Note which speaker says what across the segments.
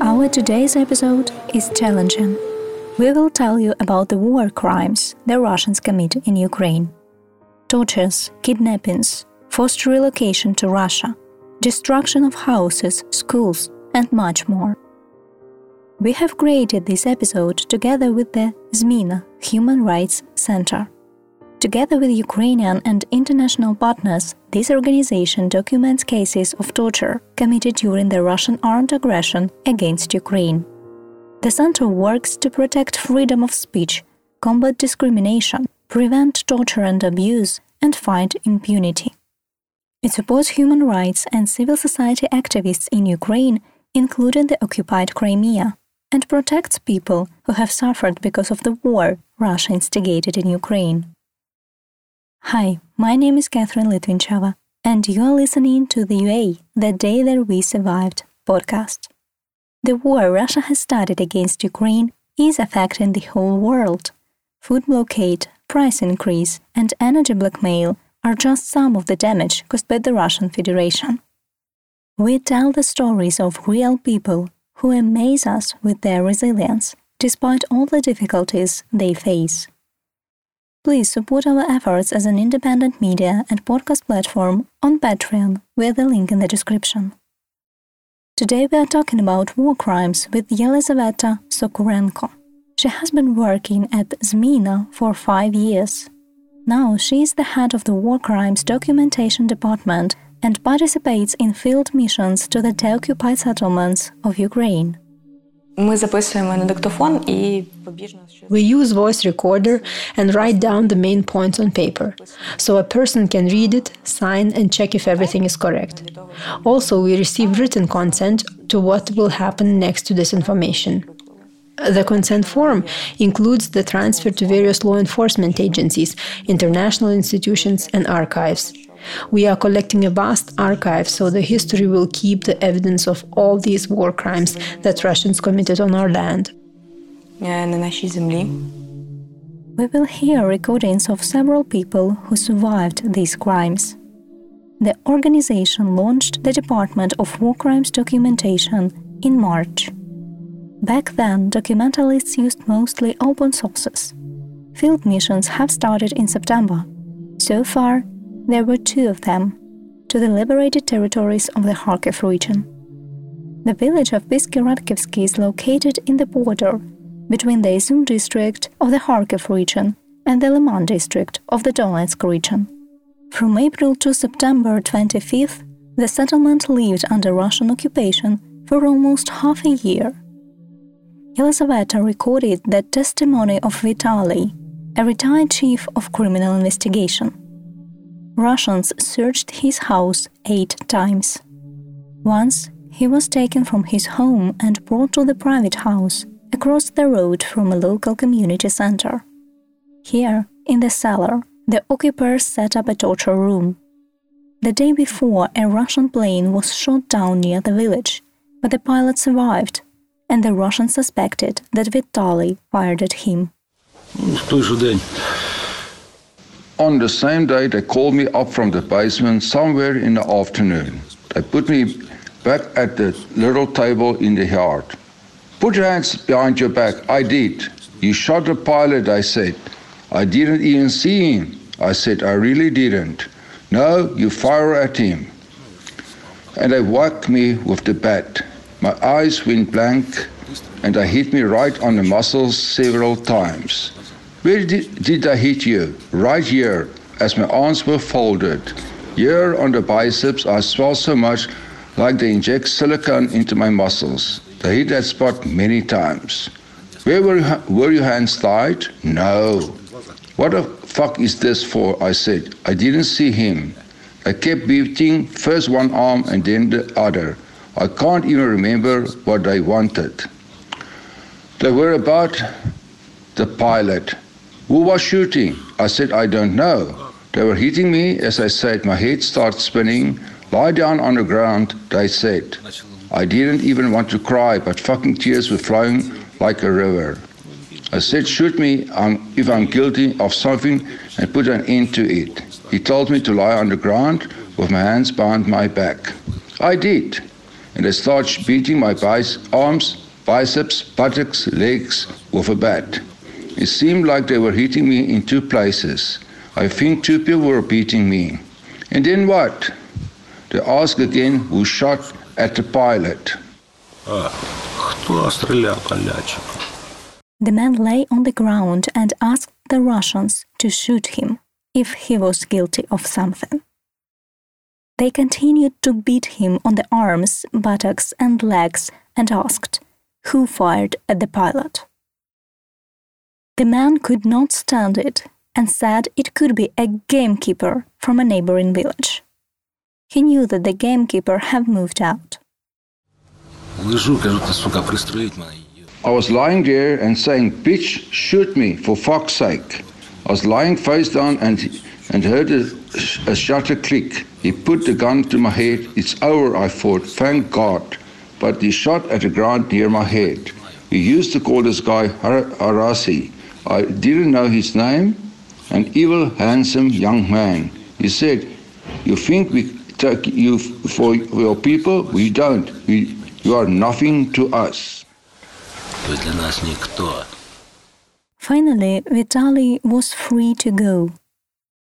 Speaker 1: Our today's episode is challenging. We will tell you about the war crimes the Russians commit in Ukraine tortures, kidnappings, forced relocation to Russia, destruction of houses, schools, and much more. We have created this episode together with the Zmina Human Rights Center. Together with Ukrainian and international partners, this organization documents cases of torture committed during the Russian armed aggression against Ukraine. The center works to protect freedom of speech, combat discrimination, prevent torture and abuse, and fight impunity. It supports human rights and civil society activists in Ukraine, including the occupied Crimea, and protects people who have suffered because of the war Russia instigated in Ukraine. Hi, my name is Catherine Litvinchova, and you are listening to the UA, The Day That We Survived podcast. The war Russia has started against Ukraine is affecting the whole world. Food blockade, price increase, and energy blackmail are just some of the damage caused by the Russian Federation. We tell the stories of real people who amaze us with their resilience despite all the difficulties they face. Please support our efforts as an independent media and podcast platform on Patreon via the link in the description. Today we are talking about war crimes with Yelizaveta Sokurenko. She has been working at Zmina for five years. Now she is the head of the War Crimes Documentation Department and participates in field missions to the deoccupied settlements of Ukraine.
Speaker 2: We use voice recorder and write down the main points on paper, so a person can read it, sign, and check if everything is correct. Also, we receive written consent to what will happen next to this information. The consent form includes the transfer to various law enforcement agencies, international institutions, and archives. We are collecting a vast archive, so the history will keep the evidence of all these war crimes that Russians committed on our land.
Speaker 1: We will hear recordings of several people who survived these crimes. The organization launched the Department of War Crimes Documentation in March. Back then, documentalists used mostly open sources. Field missions have started in September. So far, there were two of them to the liberated territories of the Kharkiv region. The village of Pisky is located in the border between the Izum district of the Kharkiv region and the Liman district of the Donetsk region. From April to September 25th, the settlement lived under Russian occupation for almost half a year. Elizaveta recorded the testimony of Vitaly, a retired chief of criminal investigation. Russians searched his house eight times. Once, he was taken from his home and brought to the private house across the road from a local community center. Here, in the cellar, the occupiers set up a torture room. The day before, a Russian plane was shot down near the village, but the pilot survived, and the Russians suspected that Vitaly fired at him.
Speaker 3: On the same day, they called me up from the basement somewhere in the afternoon. They put me back at the little table in the yard. Put your hands behind your back. I did. You shot the pilot, I said. I didn't even see him. I said, I really didn't. No, you fire at him. And they whacked me with the bat. My eyes went blank and they hit me right on the muscles several times. Where did, did I hit you? Right here, as my arms were folded. Here on the biceps, I swelled so much like they inject silicone into my muscles. They hit that spot many times. Where were, were your hands tied? No. What the fuck is this for? I said. I didn't see him. I kept beating first one arm and then the other. I can't even remember what they wanted. They were about the pilot. Who was shooting? I said, I don't know. They were hitting me as I said, my head started spinning. Lie down on the ground, they said. I didn't even want to cry, but fucking tears were flowing like a river. I said, shoot me if I'm guilty of something and put an end to it. He told me to lie on the ground with my hands behind my back. I did, and they started beating my arms, biceps, buttocks, legs with a bat. It seemed like they were hitting me in two places. I think two people were beating me. And then what? They asked again who shot at the pilot.
Speaker 1: The man lay on the ground and asked the Russians to shoot him if he was guilty of something. They continued to beat him on the arms, buttocks, and legs and asked who fired at the pilot. The man could not stand it and said it could be a gamekeeper from a neighboring village. He knew that the gamekeeper had moved out.
Speaker 3: I was lying there and saying, Bitch, shoot me, for fuck's sake. I was lying face down and, and heard a, a shutter click. He put the gun to my head. It's over, I thought, thank God. But he shot at the ground near my head. We used to call this guy Har- Harasi. I didn't know his name. An evil, handsome young man. He said, You think we take you for your people? We don't. We, you are nothing to us.
Speaker 1: Finally, Vitali was free to go.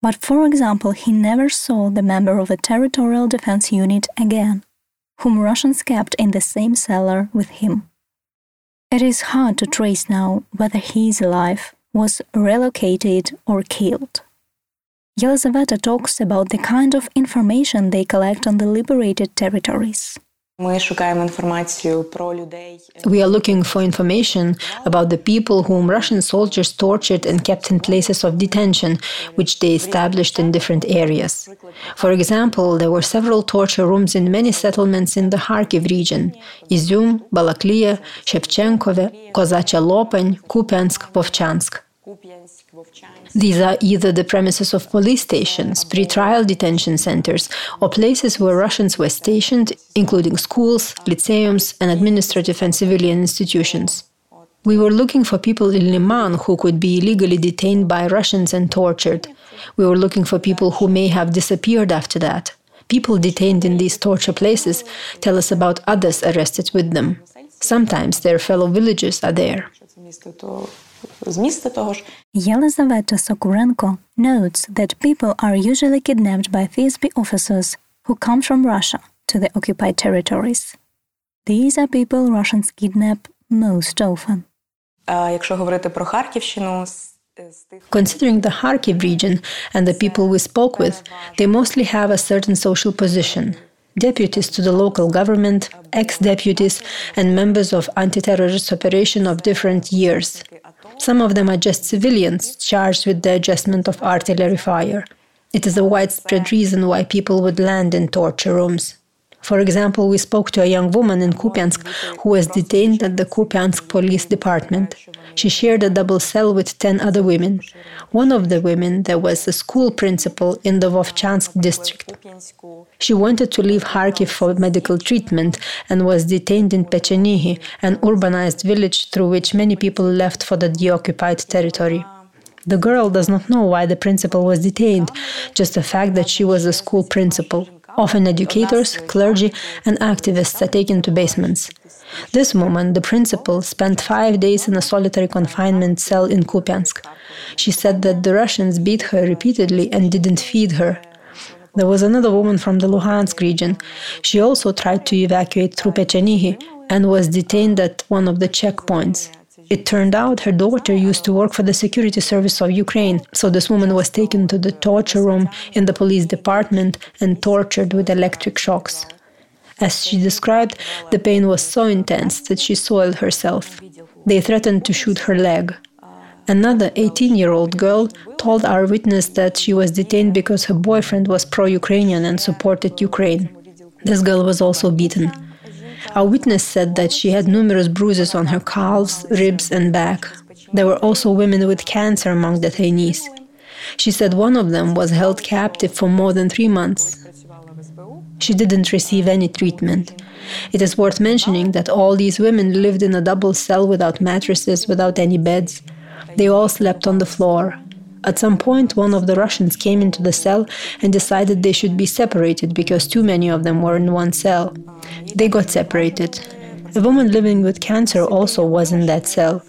Speaker 1: But for example, he never saw the member of the Territorial Defense Unit again, whom Russians kept in the same cellar with him. It is hard to trace now whether he is alive, was relocated, or killed. Yelizaveta talks about the kind of information they collect on the liberated territories.
Speaker 2: We are looking for information about the people whom Russian soldiers tortured and kept in places of detention, which they established in different areas. For example, there were several torture rooms in many settlements in the Kharkiv region Izum, Balaklia, Shevchenkove, Kozacha Lopan, Kupiansk, Vovchansk. These are either the premises of police stations, pre-trial detention centers, or places where Russians were stationed, including schools, lyceums, and administrative and civilian institutions. We were looking for people in Liman who could be illegally detained by Russians and tortured. We were looking for people who may have disappeared after that. People detained in these torture places tell us about others arrested with them. Sometimes their fellow villagers are there.
Speaker 1: Yelizaveta Sokurenko notes that people are usually kidnapped by FSB officers who come from Russia to the occupied territories. These are people Russians kidnap most often.
Speaker 2: Considering the Kharkiv region and the people we spoke with, they mostly have a certain social position deputies to the local government, ex deputies, and members of anti terrorist operation of different years. Some of them are just civilians charged with the adjustment of artillery fire. It is a widespread reason why people would land in torture rooms. For example, we spoke to a young woman in Kupiansk who was detained at the Kupiansk police department. She shared a double cell with 10 other women. One of the women there was a school principal in the Vovchansk district. She wanted to leave Kharkiv for medical treatment and was detained in Pechenihi, an urbanized village through which many people left for the deoccupied territory. The girl does not know why the principal was detained, just the fact that she was a school principal. Often educators, clergy, and activists are taken to basements. This woman, the principal, spent five days in a solitary confinement cell in Kupiansk. She said that the Russians beat her repeatedly and didn't feed her. There was another woman from the Luhansk region. She also tried to evacuate through Pechenihi and was detained at one of the checkpoints. It turned out her daughter used to work for the security service of Ukraine, so this woman was taken to the torture room in the police department and tortured with electric shocks. As she described, the pain was so intense that she soiled herself. They threatened to shoot her leg. Another 18 year old girl told our witness that she was detained because her boyfriend was pro Ukrainian and supported Ukraine. This girl was also beaten. Our witness said that she had numerous bruises on her calves, ribs, and back. There were also women with cancer among detainees. She said one of them was held captive for more than three months. She didn't receive any treatment. It is worth mentioning that all these women lived in a double cell without mattresses, without any beds. They all slept on the floor. At some point, one of the Russians came into the cell and decided they should be separated because too many of them were in one cell. They got separated. A woman living with cancer also was in that cell.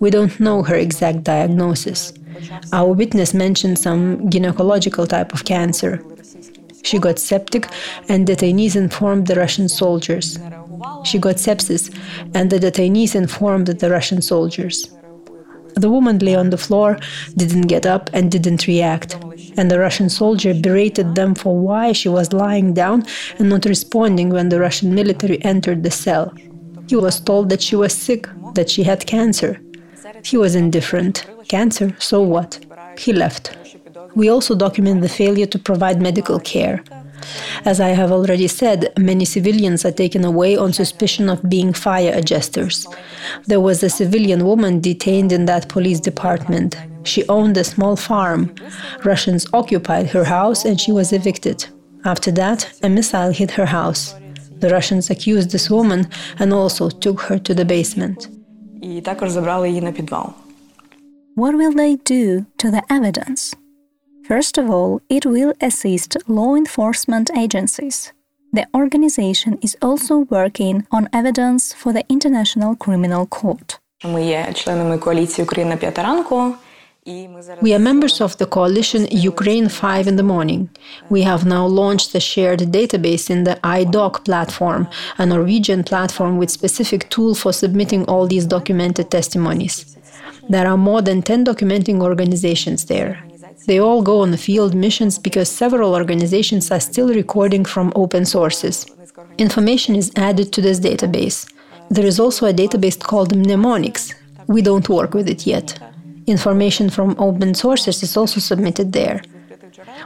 Speaker 2: We don't know her exact diagnosis. Our witness mentioned some gynecological type of cancer. She got septic, and detainees informed the Russian soldiers. She got sepsis, and the detainees informed the Russian soldiers. The woman lay on the floor, didn't get up, and didn't react. And the Russian soldier berated them for why she was lying down and not responding when the Russian military entered the cell. He was told that she was sick, that she had cancer. He was indifferent. Cancer, so what? He left. We also document the failure to provide medical care. As I have already said, many civilians are taken away on suspicion of being fire adjusters. There was a civilian woman detained in that police department. She owned a small farm. Russians occupied her house and she was evicted. After that, a missile hit her house. The Russians accused this woman and also took her to the basement.
Speaker 1: What will they do to the evidence? First of all, it will assist law enforcement agencies. The organization is also working on evidence for the International Criminal Court.
Speaker 2: We are members of the coalition Ukraine 5 in the morning. We have now launched a shared database in the iDoc platform, a Norwegian platform with specific tool for submitting all these documented testimonies. There are more than 10 documenting organizations there. They all go on field missions because several organizations are still recording from open sources. Information is added to this database. There is also a database called Mnemonics. We don't work with it yet. Information from open sources is also submitted there.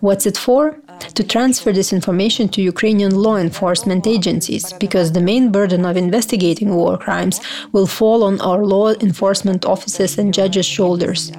Speaker 2: What's it for? To transfer this information to Ukrainian law enforcement agencies, because the main burden of investigating war crimes will fall on our law enforcement officers and judges' shoulders.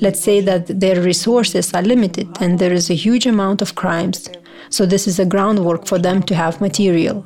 Speaker 2: Let's say that their resources are limited and there is a huge amount of crimes. So, this is a groundwork for them to have material.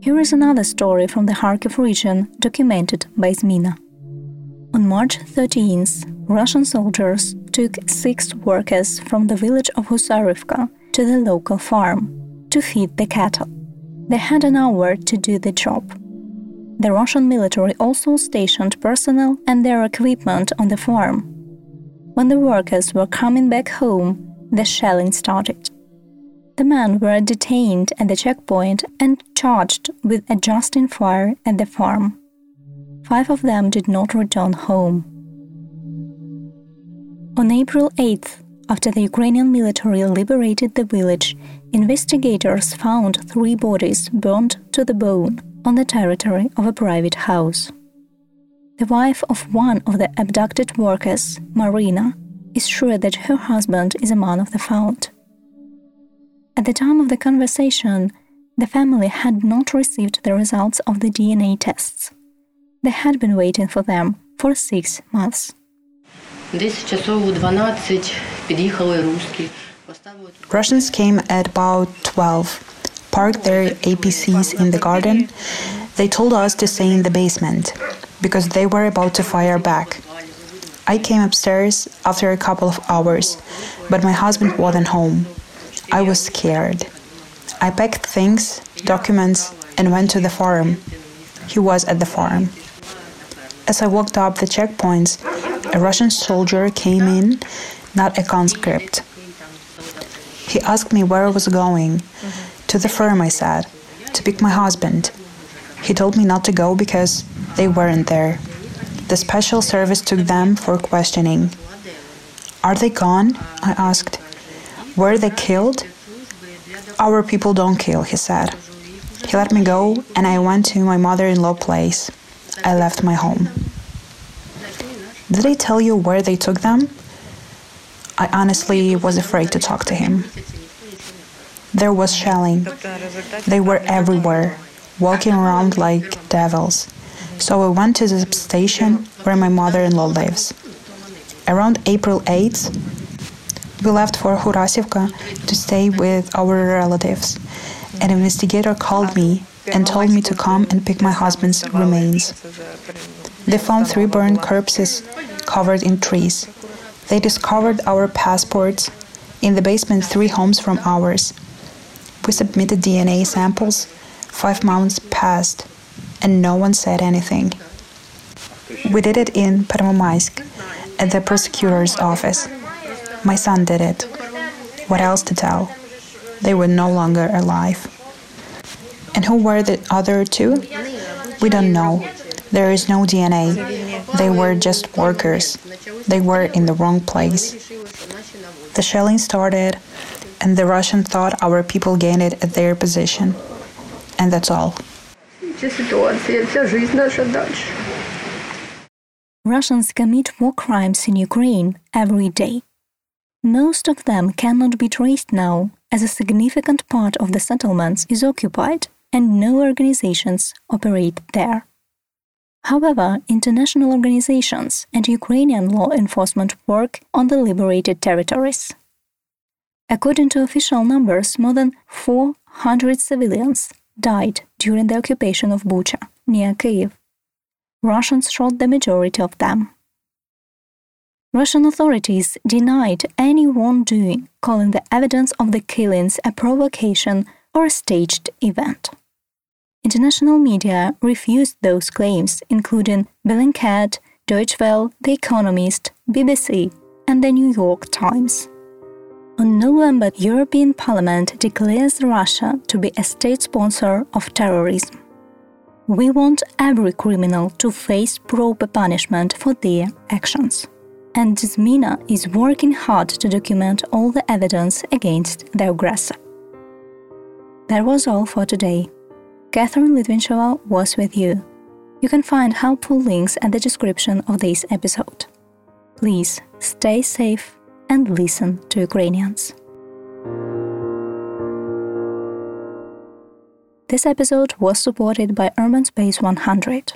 Speaker 1: Here is another story from the Kharkiv region documented by Zmina. On March 13th, Russian soldiers took six workers from the village of Husarivka to the local farm to feed the cattle. They had an hour to do the job. The Russian military also stationed personnel and their equipment on the farm. When the workers were coming back home, the shelling started. The men were detained at the checkpoint and charged with adjusting fire at the farm. Five of them did not return home. On April 8th, after the Ukrainian military liberated the village, investigators found three bodies burned to the bone on the territory of a private house. The wife of one of the abducted workers, Marina, is sure that her husband is a man of the found. At the time of the conversation, the family had not received the results of the DNA tests. They had been waiting for them for six months.
Speaker 4: Russians came at about 12, parked their APCs in the garden. They told us to stay in the basement because they were about to fire back. I came upstairs after a couple of hours, but my husband wasn't home. I was scared. I packed things, documents, and went to the farm. He was at the farm. As I walked up the checkpoints, a Russian soldier came in, not a conscript. He asked me where I was going. To the firm, I said, to pick my husband. He told me not to go because they weren't there. The special service took them for questioning. Are they gone? I asked. Were they killed? Our people don't kill, he said. He let me go, and I went to my mother in law place. I left my home. Did they tell you where they took them? I honestly was afraid to talk to him. There was shelling. They were everywhere, walking around like devils. So I went to the station where my mother in law lives. Around April 8th, we left for Husarivka to stay with our relatives. An investigator called me and told me to come and pick my husband's remains. They found three burned corpses covered in trees. They discovered our passports. In the basement, three homes from ours. We submitted DNA samples. Five months passed, and no one said anything. We did it in Pervomaisk, at the prosecutor's office. My son did it. What else to tell? They were no longer alive. And who were the other two? We don't know. There is no DNA. They were just workers. They were in the wrong place. The shelling started, and the Russian thought our people gained it at their position. And that's all.
Speaker 1: Russians commit war crimes in Ukraine every day. Most of them cannot be traced now, as a significant part of the settlements is occupied and no organizations operate there. However, international organizations and Ukrainian law enforcement work on the liberated territories. According to official numbers, more than 400 civilians died during the occupation of Bucha, near Kyiv. Russians shot the majority of them. Russian authorities denied any wrongdoing, calling the evidence of the killings a provocation or a staged event. International media refused those claims, including Bellingcat, Deutsche Welle, The Economist, BBC, and The New York Times. On November, European Parliament declares Russia to be a state sponsor of terrorism. We want every criminal to face proper punishment for their actions. And Zmina is working hard to document all the evidence against the aggressor. That was all for today. Catherine Litvinchova was with you. You can find helpful links at the description of this episode. Please stay safe and listen to Ukrainians. This episode was supported by Urban Space 100.